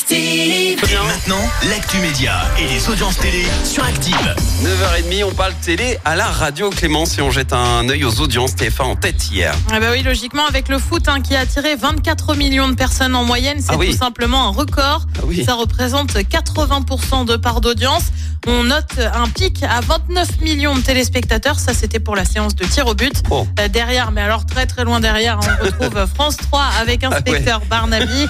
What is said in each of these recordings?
Active. Et maintenant, l'actu média et les audiences télé sur Active. 9h30, on parle télé à la radio Clémence et on jette un œil aux audiences TF1 en tête hier. Ah bah oui, logiquement, avec le foot hein, qui a attiré 24 millions de personnes en moyenne, c'est Ah oui. tout simplement un record. Ah oui. Ça représente 80% de part d'audience. On note un pic à 29 millions de téléspectateurs. Ça, c'était pour la séance de tir au but. Oh. Euh, derrière, mais alors très très loin derrière, on retrouve France 3 avec Ah Inspecteur Barnaby.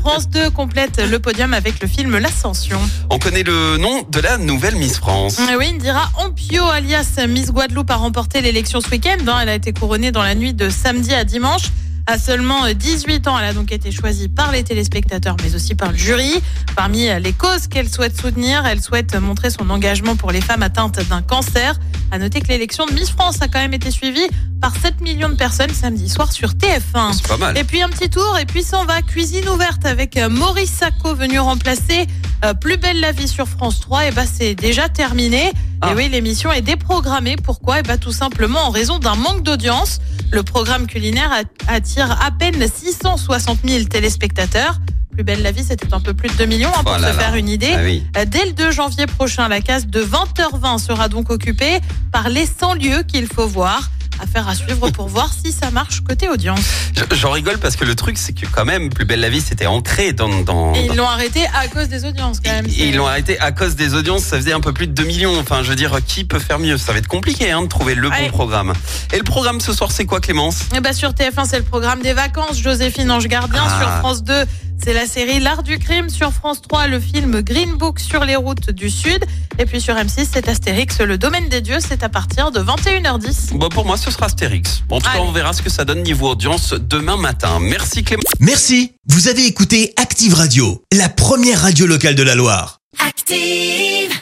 France 2 complète le podium avec le film L'Ascension. On connaît le nom de la nouvelle Miss France. Ah Oui, Indira Ampio, alias Miss Guadeloupe, a remporté l'élection ce week-end. hein. Elle a été couronnée dans la nuit de samedi à dimanche. À seulement 18 ans, elle a donc été choisie par les téléspectateurs, mais aussi par le jury. Parmi les causes qu'elle souhaite soutenir, elle souhaite montrer son engagement pour les femmes atteintes d'un cancer. À noter que l'élection de Miss France a quand même été suivie par 7 millions de personnes samedi soir sur TF1. C'est pas mal. Et puis un petit tour, et puis on va cuisine ouverte avec euh, Maurice Sacco venu remplacer euh, Plus belle la vie sur France 3. Et bah c'est déjà terminé. Ah. Et oui, l'émission est déprogrammée. Pourquoi? Et bah tout simplement en raison d'un manque d'audience. Le programme culinaire attire à peine 660 000 téléspectateurs. Plus belle la vie, c'était un peu plus de 2 millions hein, pour Oh là se là. faire une idée. Ah oui. Euh, Dès le 2 janvier prochain, la case de 20h20 sera donc occupée par les 100 lieux qu'il faut voir. Affaire à suivre pour voir si ça marche côté audience. Je- J'en rigole parce que le truc, c'est que quand même, Plus belle la vie, c'était ancré dans. dans Et dans- ils l'ont arrêté à cause des audiences quand même. Et ils l'ont arrêté à cause des audiences, ça faisait un peu plus de 2 millions. Enfin, je veux dire, qui peut faire mieux? Ça va être compliqué hein, de trouver le bon programme. Et le programme ce soir, c'est quoi, Clémence? Eh ben, sur TF1, c'est le programme des vacances. Joséphine Ange Gardien. Ah. Sur France 2, c'est la série L'Art du crime. Sur France 3, le film Green Book sur les routes du Sud. Et puis sur M6, c'est Astérix, le domaine des dieux. C'est à partir de 21h10. Bon, Pour moi, ce sera Astérix. En tout cas, on verra ce que ça donne niveau audience demain matin. Merci Clémence. Merci, vous avez écouté Active Radio, la première radio locale de la Loire. Active.